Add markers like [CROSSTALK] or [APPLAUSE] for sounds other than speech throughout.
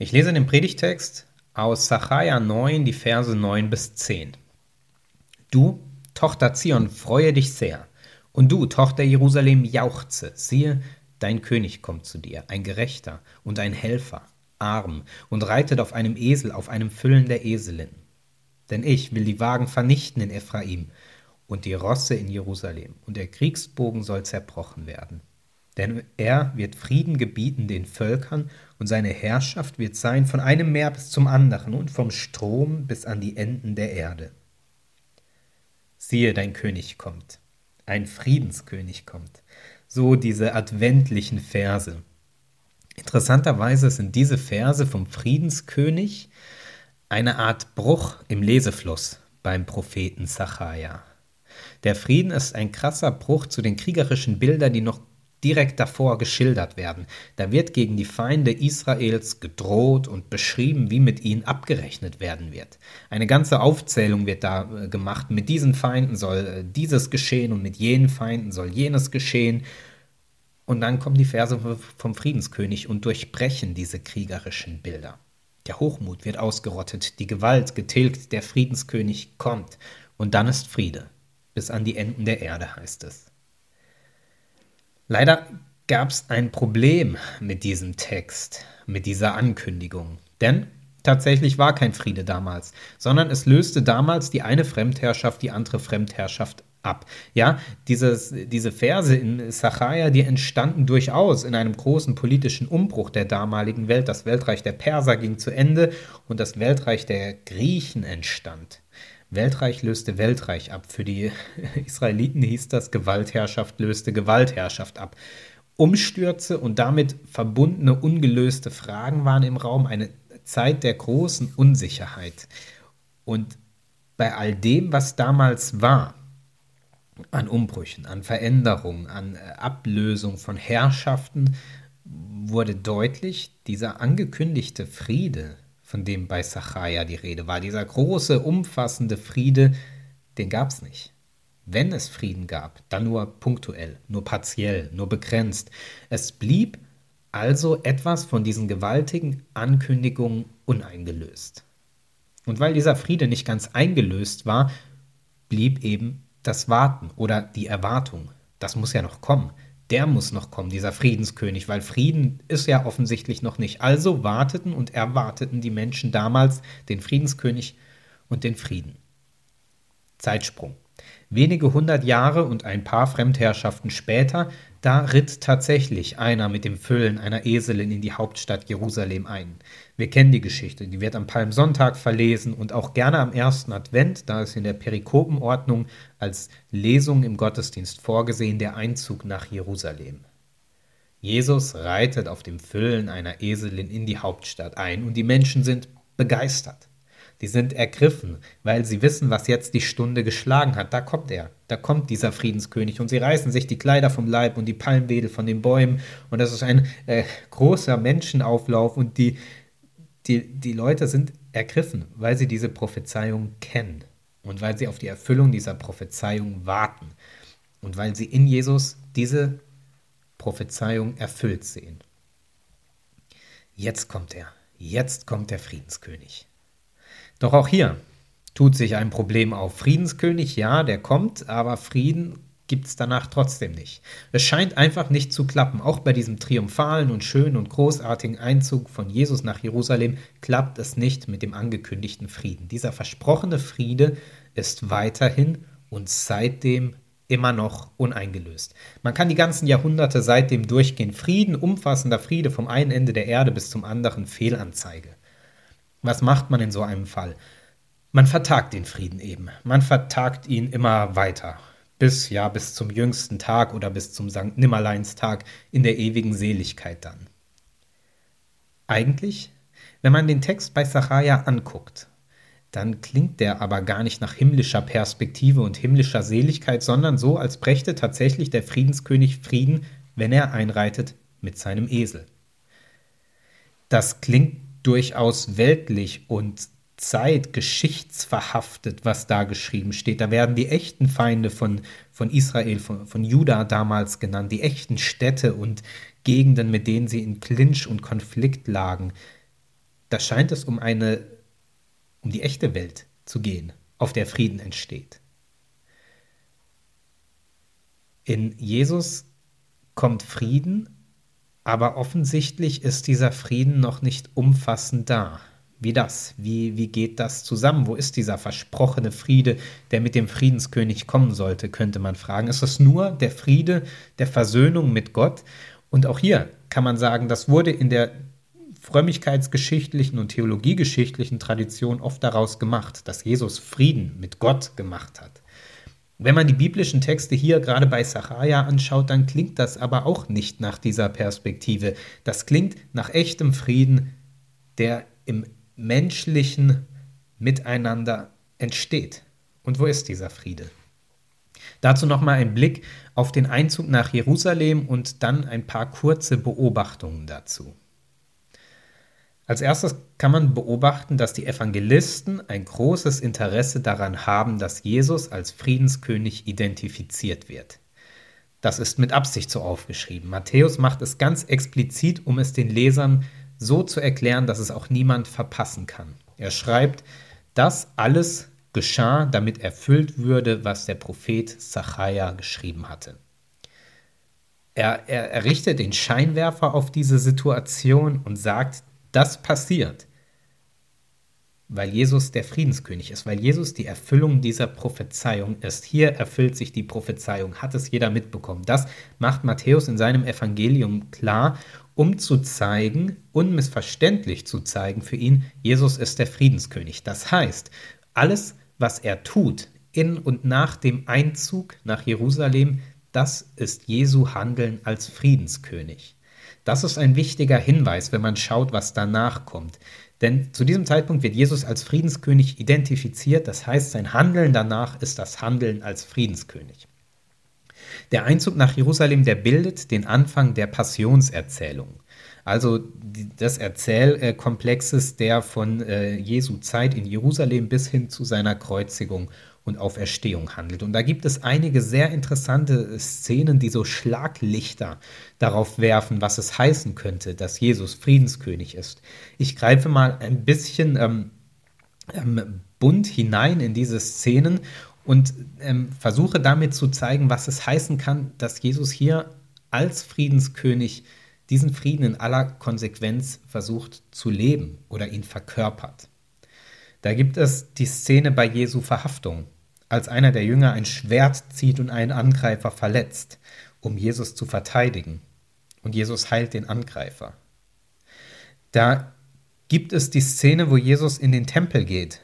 Ich lese den Predigtext aus Sacharja 9, die Verse 9 bis 10. Du, Tochter Zion, freue dich sehr. Und du, Tochter Jerusalem, jauchze. Siehe, dein König kommt zu dir, ein Gerechter und ein Helfer, arm und reitet auf einem Esel, auf einem Füllen der Eselin. Denn ich will die Wagen vernichten in Ephraim und die Rosse in Jerusalem, und der Kriegsbogen soll zerbrochen werden. Denn er wird Frieden gebieten den Völkern, und seine Herrschaft wird sein von einem Meer bis zum anderen und vom Strom bis an die Enden der Erde. Siehe, dein König kommt, ein Friedenskönig kommt. So diese adventlichen Verse. Interessanterweise sind diese Verse vom Friedenskönig eine Art Bruch im Lesefluss beim Propheten Zachariah. Der Frieden ist ein krasser Bruch zu den kriegerischen Bildern, die noch direkt davor geschildert werden. Da wird gegen die Feinde Israels gedroht und beschrieben, wie mit ihnen abgerechnet werden wird. Eine ganze Aufzählung wird da äh, gemacht. Mit diesen Feinden soll äh, dieses geschehen und mit jenen Feinden soll jenes geschehen. Und dann kommen die Verse vom Friedenskönig und durchbrechen diese kriegerischen Bilder. Der Hochmut wird ausgerottet, die Gewalt getilgt, der Friedenskönig kommt. Und dann ist Friede bis an die Enden der Erde, heißt es. Leider gab es ein Problem mit diesem Text, mit dieser Ankündigung. Denn tatsächlich war kein Friede damals, sondern es löste damals die eine Fremdherrschaft die andere Fremdherrschaft ab. Ja, dieses, diese Verse in Sacharja, die entstanden durchaus in einem großen politischen Umbruch der damaligen Welt. Das Weltreich der Perser ging zu Ende und das Weltreich der Griechen entstand. Weltreich löste Weltreich ab. Für die [LAUGHS] Israeliten hieß das, Gewaltherrschaft löste Gewaltherrschaft ab. Umstürze und damit verbundene ungelöste Fragen waren im Raum eine Zeit der großen Unsicherheit. Und bei all dem, was damals war, an Umbrüchen, an Veränderungen, an äh, Ablösung von Herrschaften, wurde deutlich, dieser angekündigte Friede, von dem bei Sacharja die Rede war. Dieser große, umfassende Friede, den gab es nicht. Wenn es Frieden gab, dann nur punktuell, nur partiell, nur begrenzt. Es blieb also etwas von diesen gewaltigen Ankündigungen uneingelöst. Und weil dieser Friede nicht ganz eingelöst war, blieb eben das Warten oder die Erwartung. Das muss ja noch kommen der muss noch kommen, dieser Friedenskönig, weil Frieden ist ja offensichtlich noch nicht. Also warteten und erwarteten die Menschen damals den Friedenskönig und den Frieden. Zeitsprung. Wenige hundert Jahre und ein paar Fremdherrschaften später, da ritt tatsächlich einer mit dem Füllen einer Eselin in die Hauptstadt Jerusalem ein. Wir kennen die Geschichte, die wird am Palmsonntag verlesen und auch gerne am ersten Advent, da ist in der Perikopenordnung als Lesung im Gottesdienst vorgesehen der Einzug nach Jerusalem. Jesus reitet auf dem Füllen einer Eselin in die Hauptstadt ein und die Menschen sind begeistert. Die sind ergriffen, weil sie wissen, was jetzt die Stunde geschlagen hat. Da kommt er, da kommt dieser Friedenskönig und sie reißen sich die Kleider vom Leib und die Palmwedel von den Bäumen und das ist ein äh, großer Menschenauflauf und die, die, die Leute sind ergriffen, weil sie diese Prophezeiung kennen und weil sie auf die Erfüllung dieser Prophezeiung warten und weil sie in Jesus diese Prophezeiung erfüllt sehen. Jetzt kommt er, jetzt kommt der Friedenskönig. Doch auch hier tut sich ein Problem auf. Friedenskönig, ja, der kommt, aber Frieden gibt es danach trotzdem nicht. Es scheint einfach nicht zu klappen. Auch bei diesem triumphalen und schönen und großartigen Einzug von Jesus nach Jerusalem klappt es nicht mit dem angekündigten Frieden. Dieser versprochene Friede ist weiterhin und seitdem immer noch uneingelöst. Man kann die ganzen Jahrhunderte seitdem durchgehen. Frieden, umfassender Friede vom einen Ende der Erde bis zum anderen Fehlanzeige. Was macht man in so einem Fall? Man vertagt den Frieden eben. Man vertagt ihn immer weiter. Bis, ja, bis zum jüngsten Tag oder bis zum St. Nimmerleinstag in der ewigen Seligkeit dann. Eigentlich, wenn man den Text bei Sacharja anguckt, dann klingt der aber gar nicht nach himmlischer Perspektive und himmlischer Seligkeit, sondern so, als brächte tatsächlich der Friedenskönig Frieden, wenn er einreitet mit seinem Esel. Das klingt durchaus weltlich und zeitgeschichtsverhaftet, was da geschrieben steht. Da werden die echten Feinde von, von Israel, von, von Juda damals genannt, die echten Städte und Gegenden, mit denen sie in Clinch und Konflikt lagen. da scheint es um eine, um die echte Welt zu gehen, auf der Frieden entsteht. In Jesus kommt Frieden, aber offensichtlich ist dieser Frieden noch nicht umfassend da. Wie das? Wie, wie geht das zusammen? Wo ist dieser versprochene Friede, der mit dem Friedenskönig kommen sollte, könnte man fragen. Ist es nur der Friede der Versöhnung mit Gott? Und auch hier kann man sagen, das wurde in der frömmigkeitsgeschichtlichen und theologiegeschichtlichen Tradition oft daraus gemacht, dass Jesus Frieden mit Gott gemacht hat. Wenn man die biblischen Texte hier gerade bei Sacharja anschaut, dann klingt das aber auch nicht nach dieser Perspektive. Das klingt nach echtem Frieden, der im menschlichen Miteinander entsteht. Und wo ist dieser Friede? Dazu nochmal ein Blick auf den Einzug nach Jerusalem und dann ein paar kurze Beobachtungen dazu. Als erstes kann man beobachten, dass die Evangelisten ein großes Interesse daran haben, dass Jesus als Friedenskönig identifiziert wird. Das ist mit Absicht so aufgeschrieben. Matthäus macht es ganz explizit, um es den Lesern so zu erklären, dass es auch niemand verpassen kann. Er schreibt, das alles geschah, damit erfüllt würde, was der Prophet Zachariah geschrieben hatte. Er, er, er richtet den Scheinwerfer auf diese Situation und sagt, das passiert, weil Jesus der Friedenskönig ist, weil Jesus die Erfüllung dieser Prophezeiung ist. Hier erfüllt sich die Prophezeiung, hat es jeder mitbekommen. Das macht Matthäus in seinem Evangelium klar, um zu zeigen, unmissverständlich zu zeigen für ihn, Jesus ist der Friedenskönig. Das heißt, alles, was er tut in und nach dem Einzug nach Jerusalem, das ist Jesu Handeln als Friedenskönig. Das ist ein wichtiger Hinweis, wenn man schaut, was danach kommt. Denn zu diesem Zeitpunkt wird Jesus als Friedenskönig identifiziert, das heißt, sein Handeln danach ist das Handeln als Friedenskönig. Der Einzug nach Jerusalem, der bildet den Anfang der Passionserzählung. Also des Erzählkomplexes, der von äh, Jesu Zeit in Jerusalem bis hin zu seiner Kreuzigung und Auferstehung handelt. Und da gibt es einige sehr interessante Szenen, die so Schlaglichter darauf werfen, was es heißen könnte, dass Jesus Friedenskönig ist. Ich greife mal ein bisschen ähm, ähm, bunt hinein in diese Szenen und ähm, versuche damit zu zeigen, was es heißen kann, dass Jesus hier als Friedenskönig diesen Frieden in aller Konsequenz versucht zu leben oder ihn verkörpert. Da gibt es die Szene bei Jesu Verhaftung, als einer der Jünger ein Schwert zieht und einen Angreifer verletzt, um Jesus zu verteidigen. Und Jesus heilt den Angreifer. Da gibt es die Szene, wo Jesus in den Tempel geht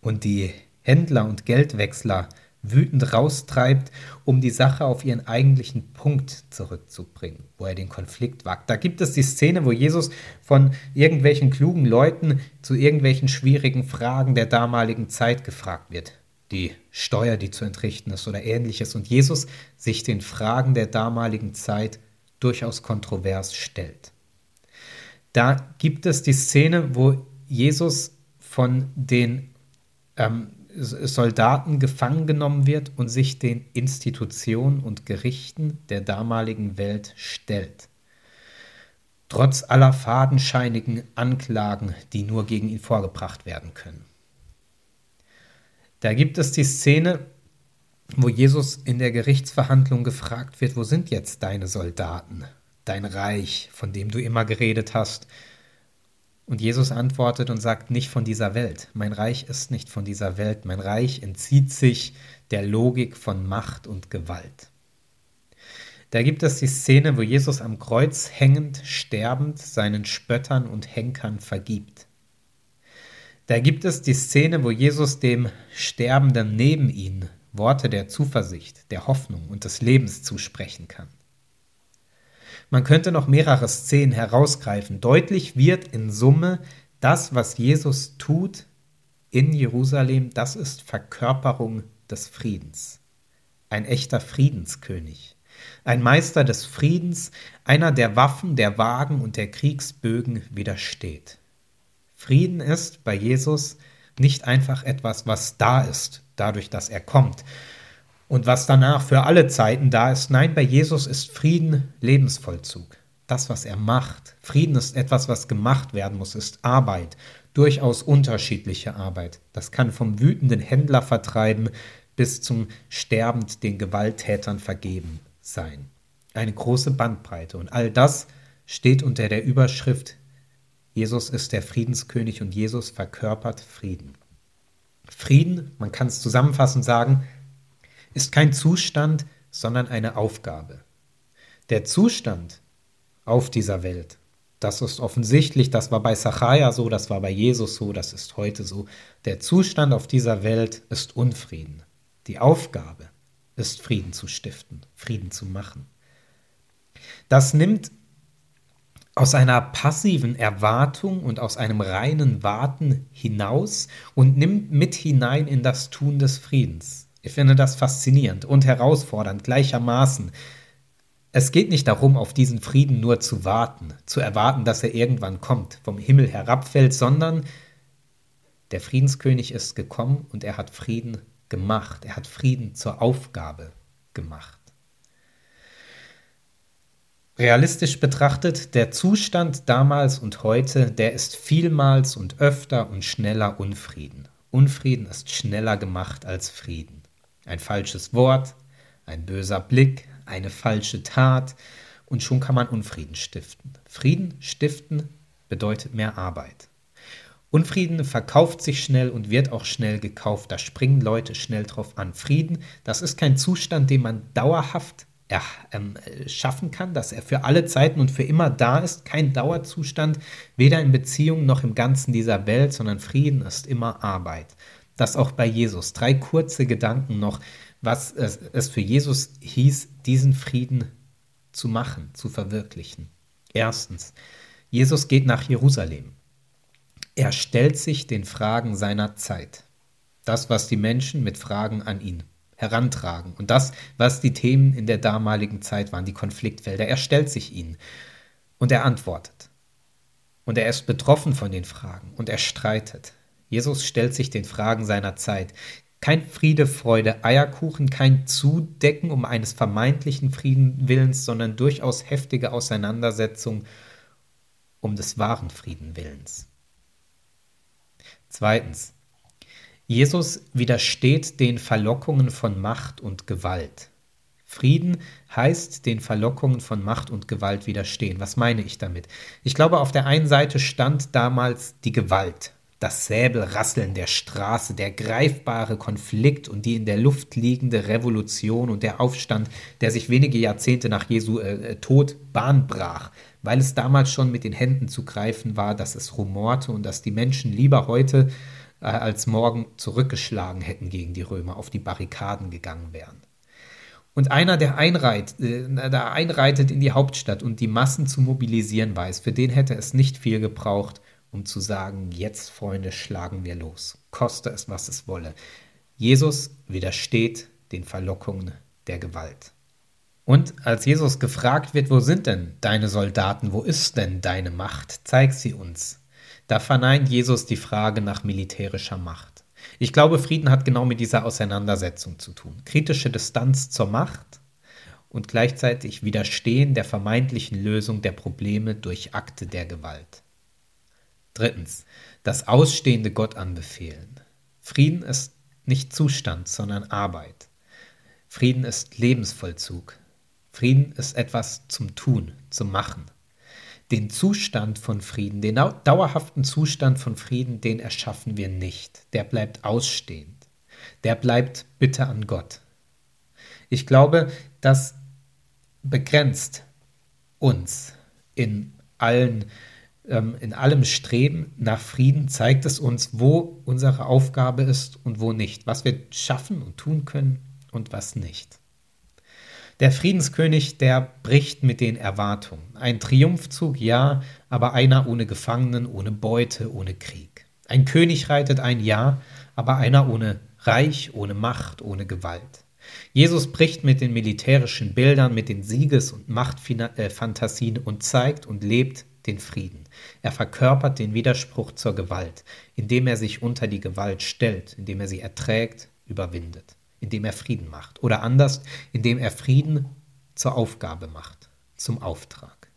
und die Händler und Geldwechsler wütend raustreibt, um die Sache auf ihren eigentlichen Punkt zurückzubringen, wo er den Konflikt wagt. Da gibt es die Szene, wo Jesus von irgendwelchen klugen Leuten zu irgendwelchen schwierigen Fragen der damaligen Zeit gefragt wird die Steuer, die zu entrichten ist oder ähnliches. Und Jesus sich den Fragen der damaligen Zeit durchaus kontrovers stellt. Da gibt es die Szene, wo Jesus von den ähm, Soldaten gefangen genommen wird und sich den Institutionen und Gerichten der damaligen Welt stellt. Trotz aller fadenscheinigen Anklagen, die nur gegen ihn vorgebracht werden können. Da gibt es die Szene, wo Jesus in der Gerichtsverhandlung gefragt wird, wo sind jetzt deine Soldaten, dein Reich, von dem du immer geredet hast? Und Jesus antwortet und sagt, nicht von dieser Welt. Mein Reich ist nicht von dieser Welt. Mein Reich entzieht sich der Logik von Macht und Gewalt. Da gibt es die Szene, wo Jesus am Kreuz hängend, sterbend seinen Spöttern und Henkern vergibt. Da gibt es die Szene, wo Jesus dem Sterbenden neben ihn Worte der Zuversicht, der Hoffnung und des Lebens zusprechen kann. Man könnte noch mehrere Szenen herausgreifen. Deutlich wird in Summe, das, was Jesus tut in Jerusalem, das ist Verkörperung des Friedens. Ein echter Friedenskönig. Ein Meister des Friedens, einer der Waffen, der Wagen und der Kriegsbögen widersteht. Frieden ist bei Jesus nicht einfach etwas, was da ist, dadurch, dass er kommt und was danach für alle Zeiten da ist. Nein, bei Jesus ist Frieden Lebensvollzug. das, was er macht. Frieden ist etwas, was gemacht werden muss, ist Arbeit, durchaus unterschiedliche Arbeit. Das kann vom wütenden Händler vertreiben bis zum sterbend den Gewalttätern vergeben sein. Eine große Bandbreite. Und all das steht unter der Überschrift Jesus ist der Friedenskönig und Jesus verkörpert Frieden. Frieden, man kann es zusammenfassend sagen, ist kein Zustand, sondern eine Aufgabe. Der Zustand auf dieser Welt, das ist offensichtlich, das war bei Sacharja so, das war bei Jesus so, das ist heute so. Der Zustand auf dieser Welt ist Unfrieden. Die Aufgabe ist Frieden zu stiften, Frieden zu machen. Das nimmt aus einer passiven Erwartung und aus einem reinen Warten hinaus und nimmt mit hinein in das Tun des Friedens. Ich finde das faszinierend und herausfordernd gleichermaßen. Es geht nicht darum, auf diesen Frieden nur zu warten, zu erwarten, dass er irgendwann kommt, vom Himmel herabfällt, sondern der Friedenskönig ist gekommen und er hat Frieden gemacht, er hat Frieden zur Aufgabe gemacht. Realistisch betrachtet, der Zustand damals und heute, der ist vielmals und öfter und schneller Unfrieden. Unfrieden ist schneller gemacht als Frieden. Ein falsches Wort, ein böser Blick, eine falsche Tat und schon kann man Unfrieden stiften. Frieden stiften bedeutet mehr Arbeit. Unfrieden verkauft sich schnell und wird auch schnell gekauft. Da springen Leute schnell drauf an. Frieden, das ist kein Zustand, den man dauerhaft er, ähm, schaffen kann, dass er für alle Zeiten und für immer da ist, kein Dauerzustand, weder in Beziehungen noch im Ganzen dieser Welt, sondern Frieden ist immer Arbeit. Das auch bei Jesus. Drei kurze Gedanken noch, was es, es für Jesus hieß, diesen Frieden zu machen, zu verwirklichen. Erstens, Jesus geht nach Jerusalem. Er stellt sich den Fragen seiner Zeit. Das, was die Menschen mit Fragen an ihn herantragen. Und das, was die Themen in der damaligen Zeit waren, die Konfliktfelder. Er stellt sich ihnen und er antwortet. Und er ist betroffen von den Fragen und er streitet. Jesus stellt sich den Fragen seiner Zeit. Kein Friede, Freude, Eierkuchen, kein Zudecken um eines vermeintlichen Friedenwillens, sondern durchaus heftige Auseinandersetzung um des wahren Friedenwillens. Zweitens, Jesus widersteht den Verlockungen von Macht und Gewalt. Frieden heißt den Verlockungen von Macht und Gewalt widerstehen. Was meine ich damit? Ich glaube, auf der einen Seite stand damals die Gewalt, das Säbelrasseln der Straße, der greifbare Konflikt und die in der Luft liegende Revolution und der Aufstand, der sich wenige Jahrzehnte nach Jesu äh, äh Tod Bahn brach, weil es damals schon mit den Händen zu greifen war, dass es rumorte und dass die Menschen lieber heute äh, als morgen zurückgeschlagen hätten gegen die Römer, auf die Barrikaden gegangen wären. Und einer, der, einreit, äh, der einreitet in die Hauptstadt und die Massen zu mobilisieren weiß, für den hätte es nicht viel gebraucht, um zu sagen, jetzt Freunde, schlagen wir los, koste es, was es wolle. Jesus widersteht den Verlockungen der Gewalt. Und als Jesus gefragt wird, wo sind denn deine Soldaten, wo ist denn deine Macht, zeig sie uns. Da verneint Jesus die Frage nach militärischer Macht. Ich glaube, Frieden hat genau mit dieser Auseinandersetzung zu tun. Kritische Distanz zur Macht und gleichzeitig Widerstehen der vermeintlichen Lösung der Probleme durch Akte der Gewalt. Drittens, das ausstehende Gott anbefehlen. Frieden ist nicht Zustand, sondern Arbeit. Frieden ist Lebensvollzug. Frieden ist etwas zum Tun, zum Machen. Den Zustand von Frieden, den dauerhaften Zustand von Frieden, den erschaffen wir nicht. Der bleibt ausstehend. Der bleibt bitte an Gott. Ich glaube, das begrenzt uns in allen ähm, in allem Streben nach Frieden zeigt es uns, wo unsere Aufgabe ist und wo nicht, was wir schaffen und tun können und was nicht. Der Friedenskönig, der bricht mit den Erwartungen. Ein Triumphzug, ja, aber einer ohne Gefangenen, ohne Beute, ohne Krieg. Ein König reitet ein Ja, aber einer ohne Reich, ohne Macht, ohne Gewalt. Jesus bricht mit den militärischen Bildern, mit den Sieges- und Machtfantasien und zeigt und lebt den Frieden. Er verkörpert den Widerspruch zur Gewalt, indem er sich unter die Gewalt stellt, indem er sie erträgt, überwindet indem er Frieden macht. Oder anders, indem er Frieden zur Aufgabe macht, zum Auftrag.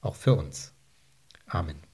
auch für uns. Amen.